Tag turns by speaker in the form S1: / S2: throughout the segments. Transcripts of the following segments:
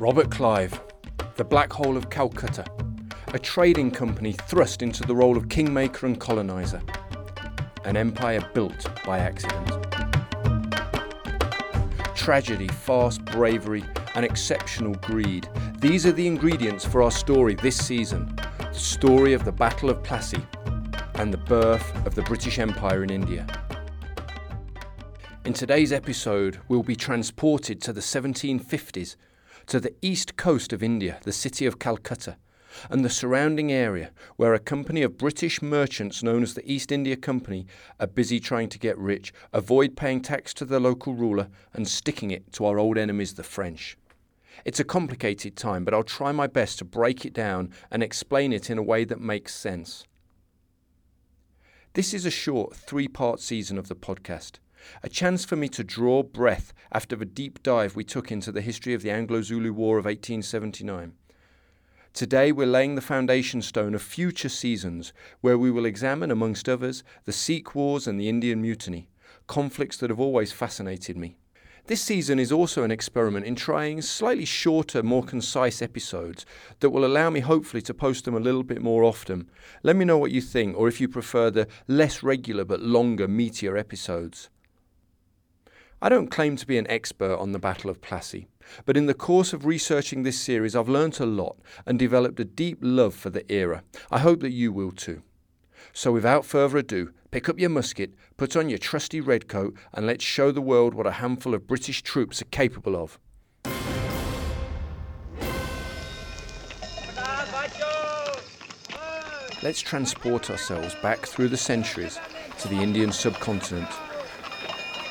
S1: Robert Clive, the Black Hole of Calcutta, a trading company thrust into the role of kingmaker and colonizer, an empire built by accident. Tragedy, farce, bravery, and exceptional greed. These are the ingredients for our story this season the story of the Battle of Plassey and the birth of the British Empire in India. In today's episode, we'll be transported to the 1750s, to the east coast of India, the city of Calcutta, and the surrounding area, where a company of British merchants known as the East India Company are busy trying to get rich, avoid paying tax to the local ruler, and sticking it to our old enemies, the French. It's a complicated time, but I'll try my best to break it down and explain it in a way that makes sense. This is a short three part season of the podcast a chance for me to draw breath after the deep dive we took into the history of the Anglo Zulu War of 1879. Today, we're laying the foundation stone of future seasons where we will examine, amongst others, the Sikh Wars and the Indian Mutiny, conflicts that have always fascinated me. This season is also an experiment in trying slightly shorter, more concise episodes that will allow me hopefully to post them a little bit more often. Let me know what you think, or if you prefer the less regular but longer, meatier episodes. I don't claim to be an expert on the Battle of Plassey, but in the course of researching this series, I've learnt a lot and developed a deep love for the era. I hope that you will too. So, without further ado, pick up your musket, put on your trusty red coat, and let's show the world what a handful of British troops are capable of. Let's transport ourselves back through the centuries to the Indian subcontinent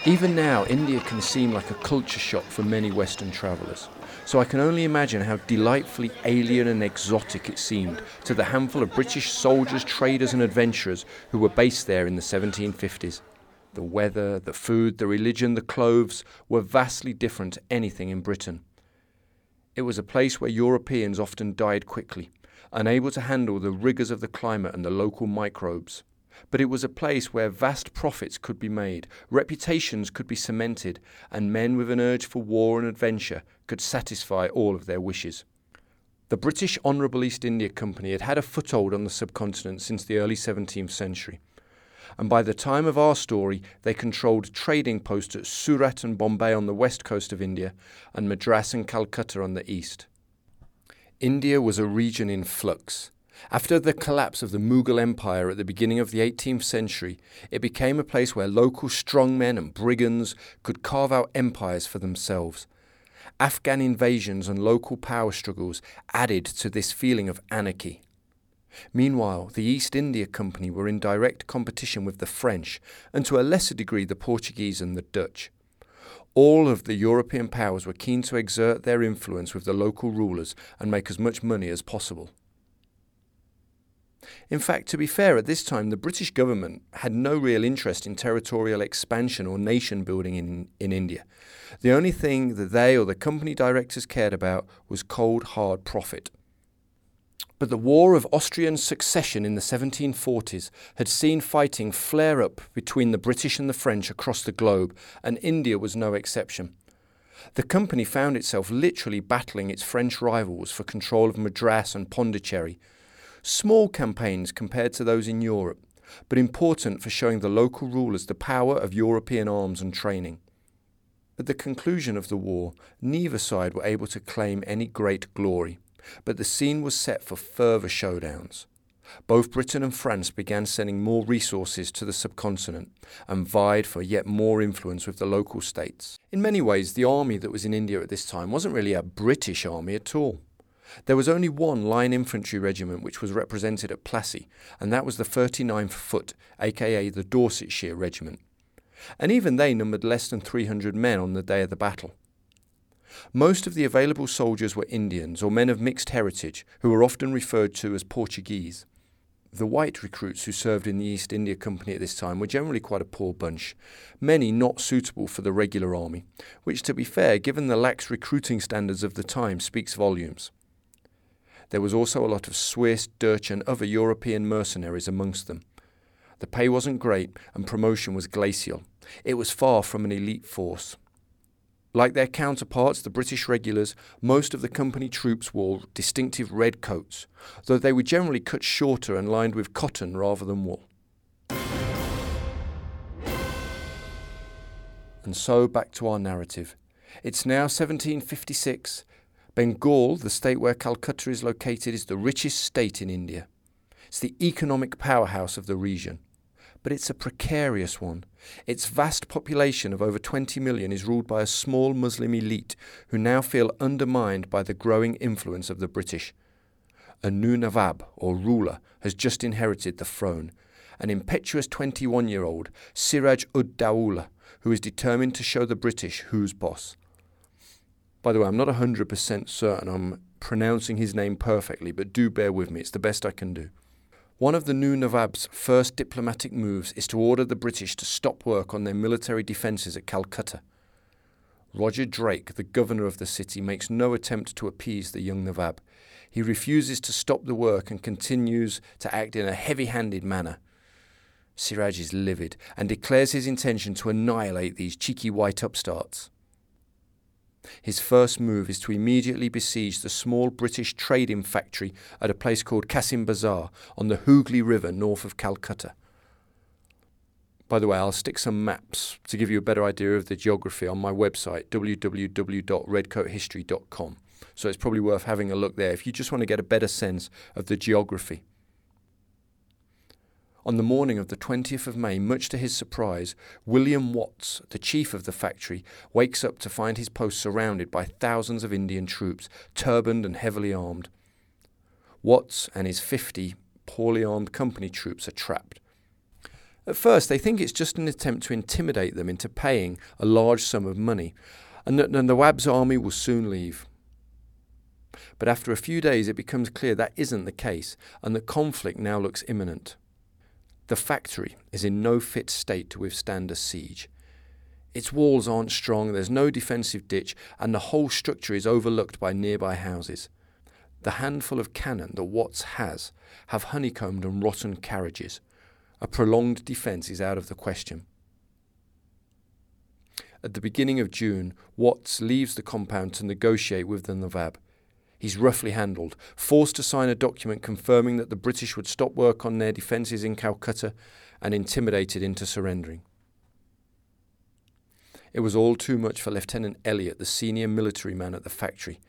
S1: even now, India can seem like a culture shock for many Western travellers. So I can only imagine how delightfully alien and exotic it seemed to the handful of British soldiers, traders, and adventurers who were based there in the 1750s. The weather, the food, the religion, the clothes were vastly different to anything in Britain. It was a place where Europeans often died quickly, unable to handle the rigours of the climate and the local microbes but it was a place where vast profits could be made, reputations could be cemented, and men with an urge for war and adventure could satisfy all of their wishes. The British Honourable East India Company had had a foothold on the subcontinent since the early 17th century, and by the time of our story, they controlled trading posts at Surat and Bombay on the west coast of India, and Madras and Calcutta on the east. India was a region in flux after the collapse of the Mughal Empire at the beginning of the 18th century, it became a place where local strongmen and brigands could carve out empires for themselves. Afghan invasions and local power struggles added to this feeling of anarchy. Meanwhile, the East India Company were in direct competition with the French, and to a lesser degree the Portuguese and the Dutch. All of the European powers were keen to exert their influence with the local rulers and make as much money as possible. In fact, to be fair, at this time, the British government had no real interest in territorial expansion or nation building in, in India. The only thing that they or the company directors cared about was cold, hard profit. But the War of Austrian Succession in the 1740s had seen fighting flare up between the British and the French across the globe, and India was no exception. The company found itself literally battling its French rivals for control of Madras and Pondicherry, Small campaigns compared to those in Europe, but important for showing the local rulers the power of European arms and training. At the conclusion of the war, neither side were able to claim any great glory, but the scene was set for further showdowns. Both Britain and France began sending more resources to the subcontinent and vied for yet more influence with the local states. In many ways, the army that was in India at this time wasn't really a British army at all. There was only one line infantry regiment which was represented at Plassey, and that was the 39th Foot, aka the Dorsetshire Regiment. And even they numbered less than 300 men on the day of the battle. Most of the available soldiers were Indians or men of mixed heritage, who were often referred to as Portuguese. The white recruits who served in the East India Company at this time were generally quite a poor bunch, many not suitable for the regular army, which, to be fair, given the lax recruiting standards of the time, speaks volumes. There was also a lot of Swiss, Dutch, and other European mercenaries amongst them. The pay wasn't great, and promotion was glacial. It was far from an elite force. Like their counterparts, the British regulars, most of the company troops wore distinctive red coats, though they were generally cut shorter and lined with cotton rather than wool. And so back to our narrative. It's now 1756. Bengal, the state where Calcutta is located, is the richest state in India. It's the economic powerhouse of the region but it's a precarious one. Its vast population of over 20 million is ruled by a small Muslim elite who now feel undermined by the growing influence of the British. A new Nawab, or ruler, has just inherited the throne, an impetuous 21 year old, Siraj ud Dawla, who is determined to show the British who's boss. By the way, I'm not 100% certain I'm pronouncing his name perfectly, but do bear with me, it's the best I can do. One of the new Nawab's first diplomatic moves is to order the British to stop work on their military defences at Calcutta. Roger Drake, the governor of the city, makes no attempt to appease the young Nawab. He refuses to stop the work and continues to act in a heavy handed manner. Siraj is livid and declares his intention to annihilate these cheeky white upstarts. His first move is to immediately besiege the small British trading factory at a place called Kasim Bazar on the Hooghly River north of Calcutta. By the way, I'll stick some maps to give you a better idea of the geography on my website, www.redcoathistory.com. So it's probably worth having a look there if you just want to get a better sense of the geography. On the morning of the 20th of May, much to his surprise, William Watts, the chief of the factory, wakes up to find his post surrounded by thousands of Indian troops, turbaned and heavily armed. Watts and his 50 poorly armed company troops are trapped. At first, they think it's just an attempt to intimidate them into paying a large sum of money, and that the Nawab's army will soon leave. But after a few days, it becomes clear that isn't the case, and that conflict now looks imminent. The factory is in no fit state to withstand a siege. Its walls aren't strong, there's no defensive ditch, and the whole structure is overlooked by nearby houses. The handful of cannon that Watts has have honeycombed and rotten carriages. A prolonged defence is out of the question. At the beginning of June, Watts leaves the compound to negotiate with the Nawab. He's roughly handled, forced to sign a document confirming that the British would stop work on their defences in Calcutta, and intimidated into surrendering. It was all too much for Lieutenant Elliot, the senior military man at the factory.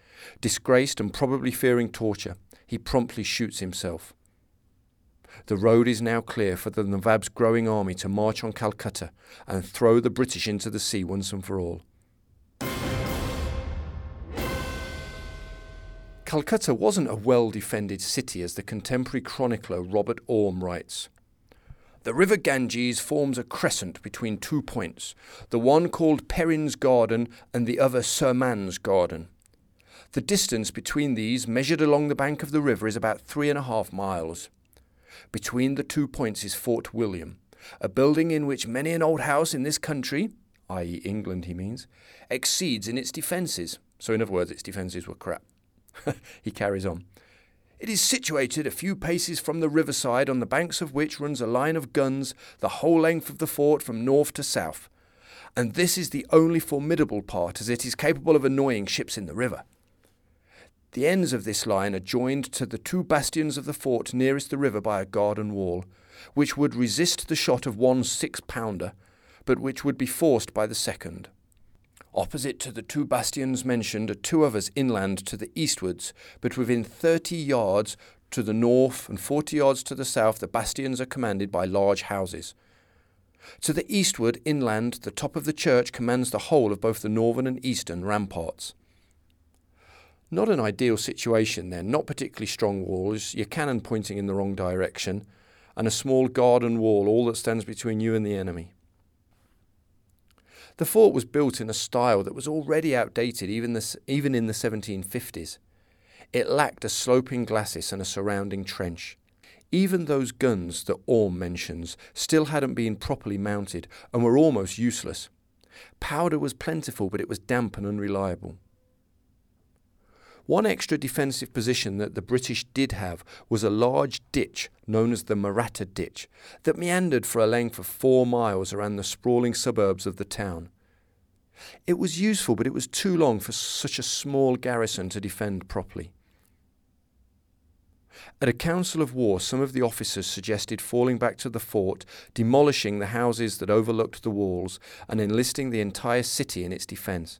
S1: Disgraced and probably fearing torture, he promptly shoots himself. The road is now clear for the Nawab's growing army to march on Calcutta and throw the British into the sea once and for all. Calcutta wasn't a well defended city, as the contemporary chronicler Robert Orme writes. The river Ganges forms a crescent between two points, the one called Perrin's Garden and the other Surman's Garden. The distance between these, measured along the bank of the river, is about three and a half miles. Between the two points is Fort William, a building in which many an old house in this country, i.e., England, he means, exceeds in its defences. So, in other words, its defences were crap. he carries on. It is situated a few paces from the riverside, on the banks of which runs a line of guns the whole length of the fort from north to south. And this is the only formidable part, as it is capable of annoying ships in the river. The ends of this line are joined to the two bastions of the fort nearest the river by a garden wall, which would resist the shot of one six pounder, but which would be forced by the second. Opposite to the two bastions mentioned are two others inland to the eastwards, but within 30 yards to the north and 40 yards to the south, the bastions are commanded by large houses. To the eastward, inland, the top of the church commands the whole of both the northern and eastern ramparts. Not an ideal situation, then, not particularly strong walls, your cannon pointing in the wrong direction, and a small garden wall, all that stands between you and the enemy. The fort was built in a style that was already outdated even, the, even in the 1750s. It lacked a sloping glacis and a surrounding trench. Even those guns that Orme mentions still hadn't been properly mounted and were almost useless. Powder was plentiful, but it was damp and unreliable. One extra defensive position that the British did have was a large ditch known as the Maratha Ditch that meandered for a length of four miles around the sprawling suburbs of the town. It was useful, but it was too long for such a small garrison to defend properly. At a council of war, some of the officers suggested falling back to the fort, demolishing the houses that overlooked the walls, and enlisting the entire city in its defence.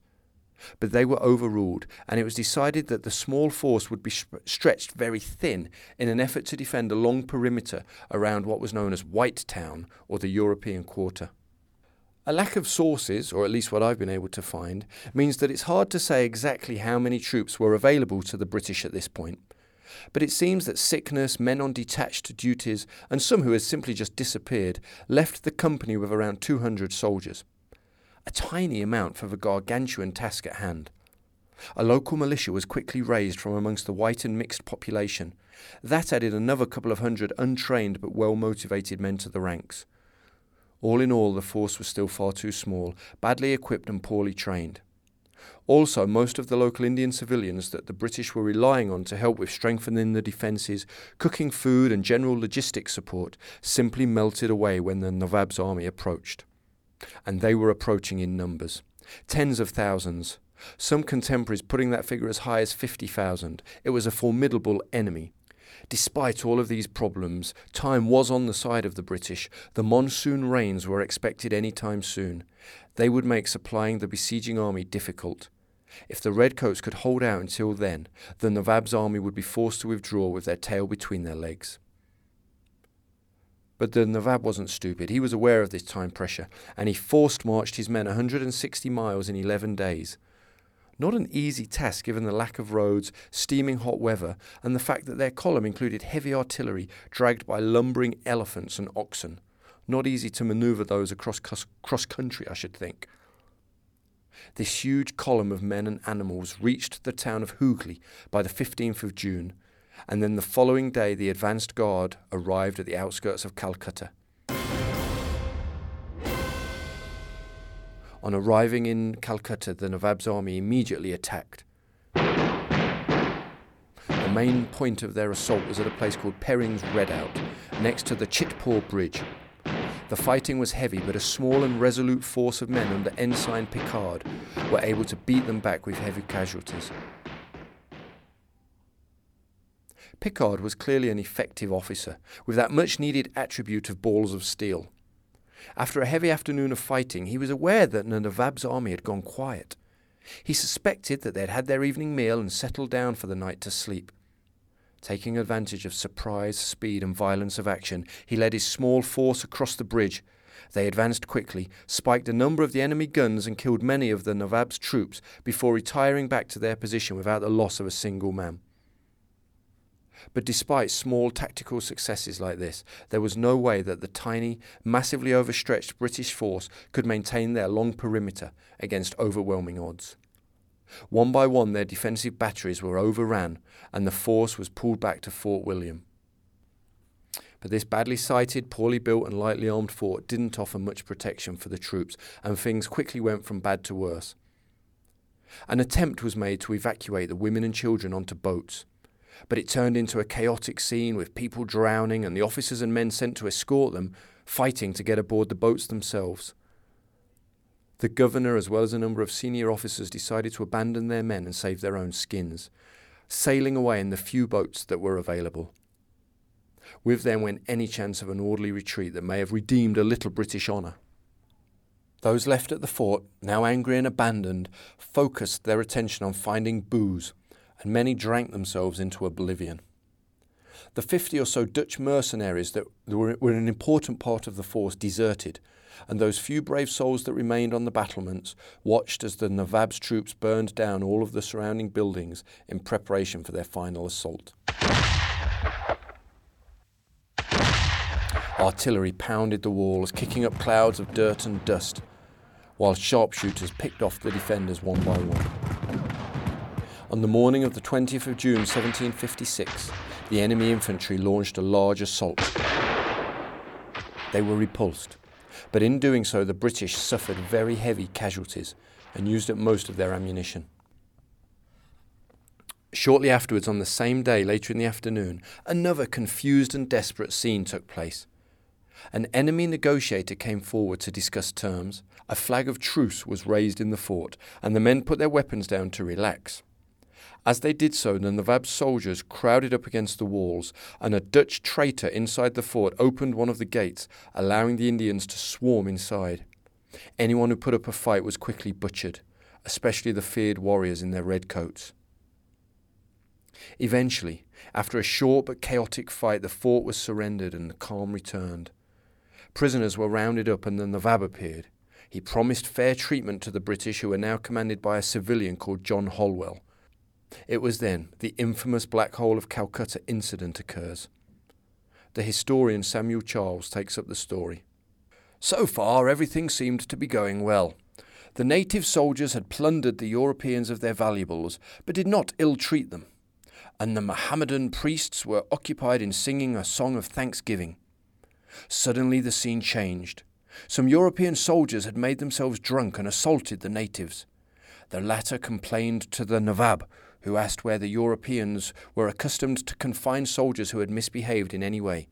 S1: But they were overruled, and it was decided that the small force would be stretched very thin in an effort to defend a long perimeter around what was known as White Town or the European Quarter. A lack of sources, or at least what I've been able to find, means that it's hard to say exactly how many troops were available to the British at this point. But it seems that sickness, men on detached duties, and some who had simply just disappeared, left the company with around 200 soldiers. A tiny amount for the gargantuan task at hand. A local militia was quickly raised from amongst the white and mixed population. That added another couple of hundred untrained but well motivated men to the ranks. All in all, the force was still far too small, badly equipped and poorly trained. Also, most of the local Indian civilians that the British were relying on to help with strengthening the defences, cooking food, and general logistic support simply melted away when the Nawab's army approached. And they were approaching in numbers tens of thousands, some contemporaries putting that figure as high as 50,000. It was a formidable enemy. Despite all of these problems, time was on the side of the British. The monsoon rains were expected any time soon. They would make supplying the besieging army difficult. If the Redcoats could hold out until then, the Nawab's army would be forced to withdraw with their tail between their legs. But the Nawab wasn't stupid. He was aware of this time pressure, and he forced marched his men 160 miles in 11 days. Not an easy task given the lack of roads, steaming hot weather, and the fact that their column included heavy artillery dragged by lumbering elephants and oxen. Not easy to manoeuvre those across cross country, I should think. This huge column of men and animals reached the town of Hooghly by the 15th of June, and then the following day the advanced guard arrived at the outskirts of Calcutta. On arriving in Calcutta, the Nawab's army immediately attacked. The main point of their assault was at a place called Perrin's Redoubt, next to the Chitpur Bridge. The fighting was heavy, but a small and resolute force of men under Ensign Picard were able to beat them back with heavy casualties. Pickard was clearly an effective officer, with that much needed attribute of balls of steel. After a heavy afternoon of fighting, he was aware that Nawab's army had gone quiet. He suspected that they had had their evening meal and settled down for the night to sleep. Taking advantage of surprise, speed, and violence of action, he led his small force across the bridge. They advanced quickly, spiked a number of the enemy guns, and killed many of the Nawab's troops before retiring back to their position without the loss of a single man. But despite small tactical successes like this, there was no way that the tiny, massively overstretched British force could maintain their long perimeter against overwhelming odds. One by one, their defensive batteries were overran, and the force was pulled back to Fort William. But this badly sited, poorly built, and lightly armed fort didn't offer much protection for the troops, and things quickly went from bad to worse. An attempt was made to evacuate the women and children onto boats but it turned into a chaotic scene with people drowning and the officers and men sent to escort them fighting to get aboard the boats themselves. The governor, as well as a number of senior officers, decided to abandon their men and save their own skins, sailing away in the few boats that were available. With them went any chance of an orderly retreat that may have redeemed a little British honour. Those left at the fort, now angry and abandoned, focused their attention on finding booze and many drank themselves into oblivion. The 50 or so Dutch mercenaries that were, an important part of the force deserted, and those few brave souls that remained on the battlements watched as the Nawab's troops burned down all of the surrounding buildings in preparation for their final assault. Artillery pounded the walls, kicking up clouds of dirt and dust, while sharpshooters picked off the defenders one by one. On the morning of the 20th of June 1756, the enemy infantry launched a large assault. They were repulsed, but in doing so, the British suffered very heavy casualties and used up most of their ammunition. Shortly afterwards, on the same day, later in the afternoon, another confused and desperate scene took place. An enemy negotiator came forward to discuss terms. A flag of truce was raised in the fort, and the men put their weapons down to relax. As they did so, the Nawab soldiers crowded up against the walls, and a Dutch traitor inside the fort opened one of the gates, allowing the Indians to swarm inside. Anyone who put up a fight was quickly butchered, especially the feared warriors in their red coats. Eventually, after a short but chaotic fight, the fort was surrendered and the calm returned. Prisoners were rounded up and the Nawab appeared. He promised fair treatment to the British, who were now commanded by a civilian called John Holwell. It was then the infamous Black Hole of Calcutta incident occurs. The historian Samuel Charles takes up the story. So far, everything seemed to be going well. The native soldiers had plundered the Europeans of their valuables, but did not ill treat them. And the Mohammedan priests were occupied in singing a song of thanksgiving. Suddenly the scene changed. Some European soldiers had made themselves drunk and assaulted the natives. The latter complained to the Nawab, who asked where the Europeans were accustomed to confine soldiers who had misbehaved in any way.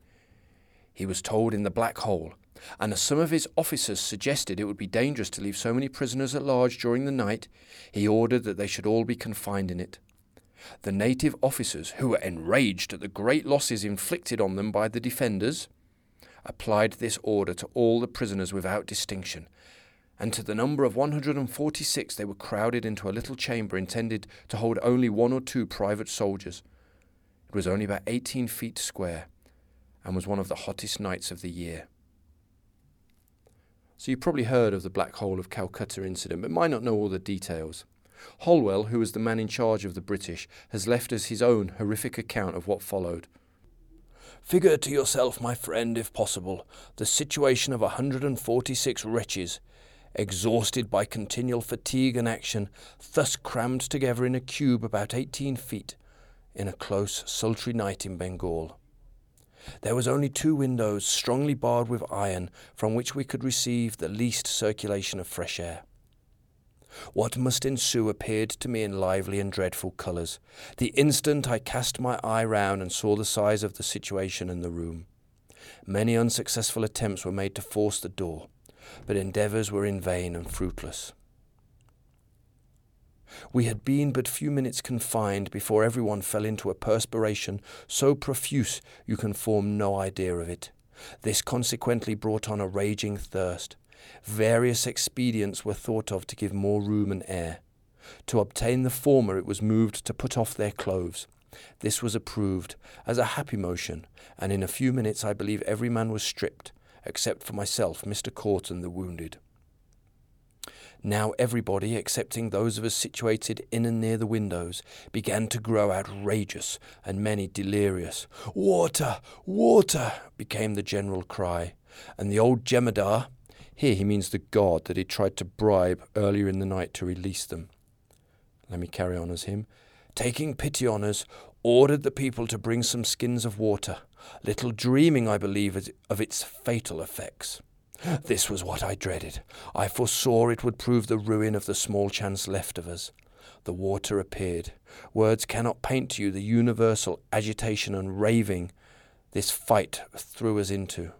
S1: He was told in the Black Hole, and as some of his officers suggested it would be dangerous to leave so many prisoners at large during the night, he ordered that they should all be confined in it. The native officers, who were enraged at the great losses inflicted on them by the defenders, applied this order to all the prisoners without distinction, and to the number of 146 they were crowded into a little chamber intended to hold only one or two private soldiers. It was only about 18 feet square and was one of the hottest nights of the year. So you probably heard of the Black Hole of Calcutta incident, but might not know all the details. Holwell, who was the man in charge of the British, has left us his own horrific account of what followed. Figure to yourself, my friend, if possible, the situation of a 146 wretches exhausted by continual fatigue and action, thus crammed together in a cube about eighteen feet, in a close, sultry night in Bengal. There was only two windows, strongly barred with iron, from which we could receive the least circulation of fresh air. What must ensue appeared to me in lively and dreadful colours. The instant I cast my eye round and saw the size of the situation and the room. Many unsuccessful attempts were made to force the door but endeavours were in vain and fruitless. We had been but few minutes confined before everyone fell into a perspiration so profuse you can form no idea of it. This consequently brought on a raging thirst. Various expedients were thought of to give more room and air. To obtain the former, it was moved to put off their clothes. This was approved as a happy motion, and in a few minutes I believe every man was stripped, except for myself, Mr. Corton, the wounded. Now everybody, excepting those of us situated in and near the windows, began to grow outrageous, and many delirious. Water! Water! became the general cry, and the old Jemadar, here he means the god that he tried to bribe earlier in the night to release them. Let me carry on as him. Taking pity on us, ordered the people to bring some skins of water, little dreaming, I believe, of its fatal effects. This was what I dreaded. I foresaw it would prove the ruin of the small chance left of us. The water appeared. Words cannot paint to you the universal agitation and raving this fight threw us into.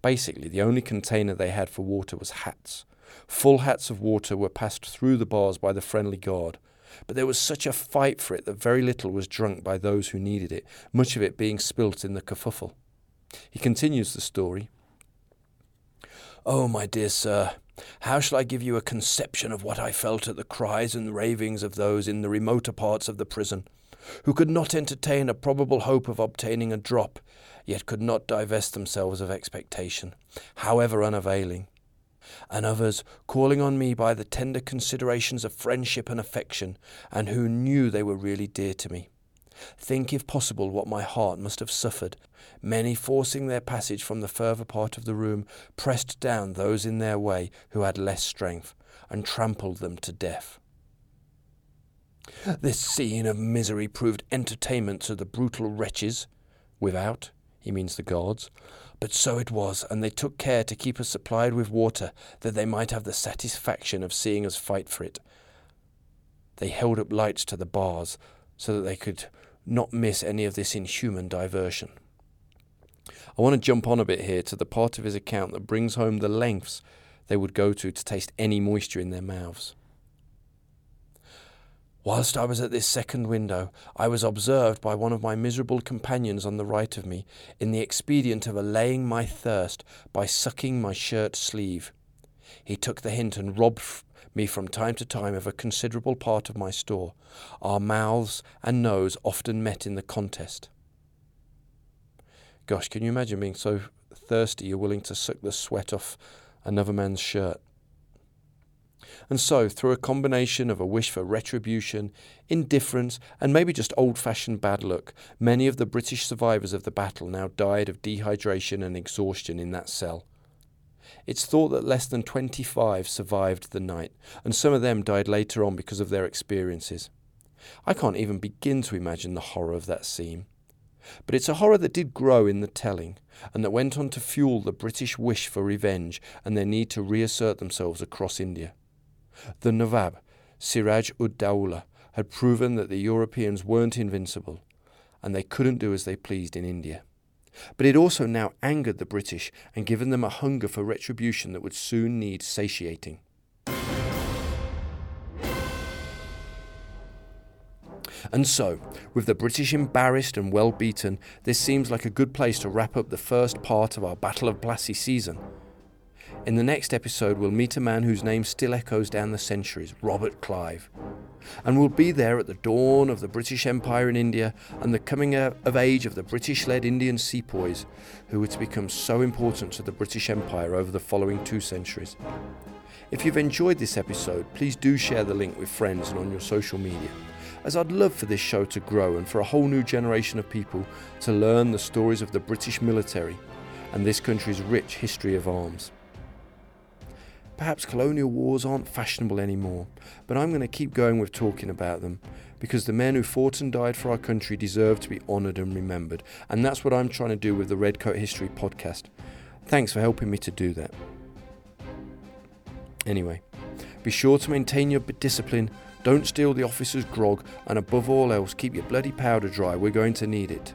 S1: Basically, the only container they had for water was hats. Full hats of water were passed through the bars by the friendly guard, but there was such a fight for it that very little was drunk by those who needed it, much of it being spilt in the kerfuffle. He continues the story. Oh, my dear sir, how shall I give you a conception of what I felt at the cries and ravings of those in the remoter parts of the prison, who could not entertain a probable hope of obtaining a drop, yet could not divest themselves of expectation, however unavailing? And others calling on me by the tender considerations of friendship and affection, and who knew they were really dear to me. Think, if possible, what my heart must have suffered, many forcing their passage from the further part of the room, pressed down those in their way who had less strength, and trampled them to death. This scene of misery proved entertainment to the brutal wretches without, he means the gods, but so it was, and they took care to keep us supplied with water, that they might have the satisfaction of seeing us fight for it. They held up lights to the bars, so that they could not miss any of this inhuman diversion. I want to jump on a bit here to the part of his account that brings home the lengths they would go to to taste any moisture in their mouths. Whilst I was at this second window, I was observed by one of my miserable companions on the right of me in the expedient of allaying my thirst by sucking my shirt sleeve. He took the hint and robbed me from time to time of a considerable part of my store. Our mouths and nose often met in the contest. Gosh, can you imagine being so thirsty you're willing to suck the sweat off another man's shirt? And so, through a combination of a wish for retribution, indifference, and maybe just old fashioned bad luck, many of the British survivors of the battle now died of dehydration and exhaustion in that cell. It's thought that less than 25 survived the night, and some of them died later on because of their experiences. I can't even begin to imagine the horror of that scene. But it's a horror that did grow in the telling, and that went on to fuel the British wish for revenge and their need to reassert themselves across India. The Nawab, Siraj ud Dawla, had proven that the Europeans weren't invincible, and they couldn't do as they pleased in India. But it also now angered the British and given them a hunger for retribution that would soon need satiating. And so, with the British embarrassed and well beaten, this seems like a good place to wrap up the first part of our Battle of Plassey season. In the next episode, we'll meet a man whose name still echoes down the centuries Robert Clive and we'll be there at the dawn of the British Empire in India and the coming of age of the British led Indian sepoys, who were to become so important to the British Empire over the following two centuries. If you've enjoyed this episode, please do share the link with friends and on your social media, as I'd love for this show to grow and for a whole new generation of people to learn the stories of the British military and this country's rich history of arms. Perhaps colonial wars aren't fashionable anymore, but I'm going to keep going with talking about them because the men who fought and died for our country deserve to be honoured and remembered, and that's what I'm trying to do with the Redcoat History podcast. Thanks for helping me to do that. Anyway, be sure to maintain your discipline, don't steal the officer's grog, and above all else, keep your bloody powder dry. We're going to need it.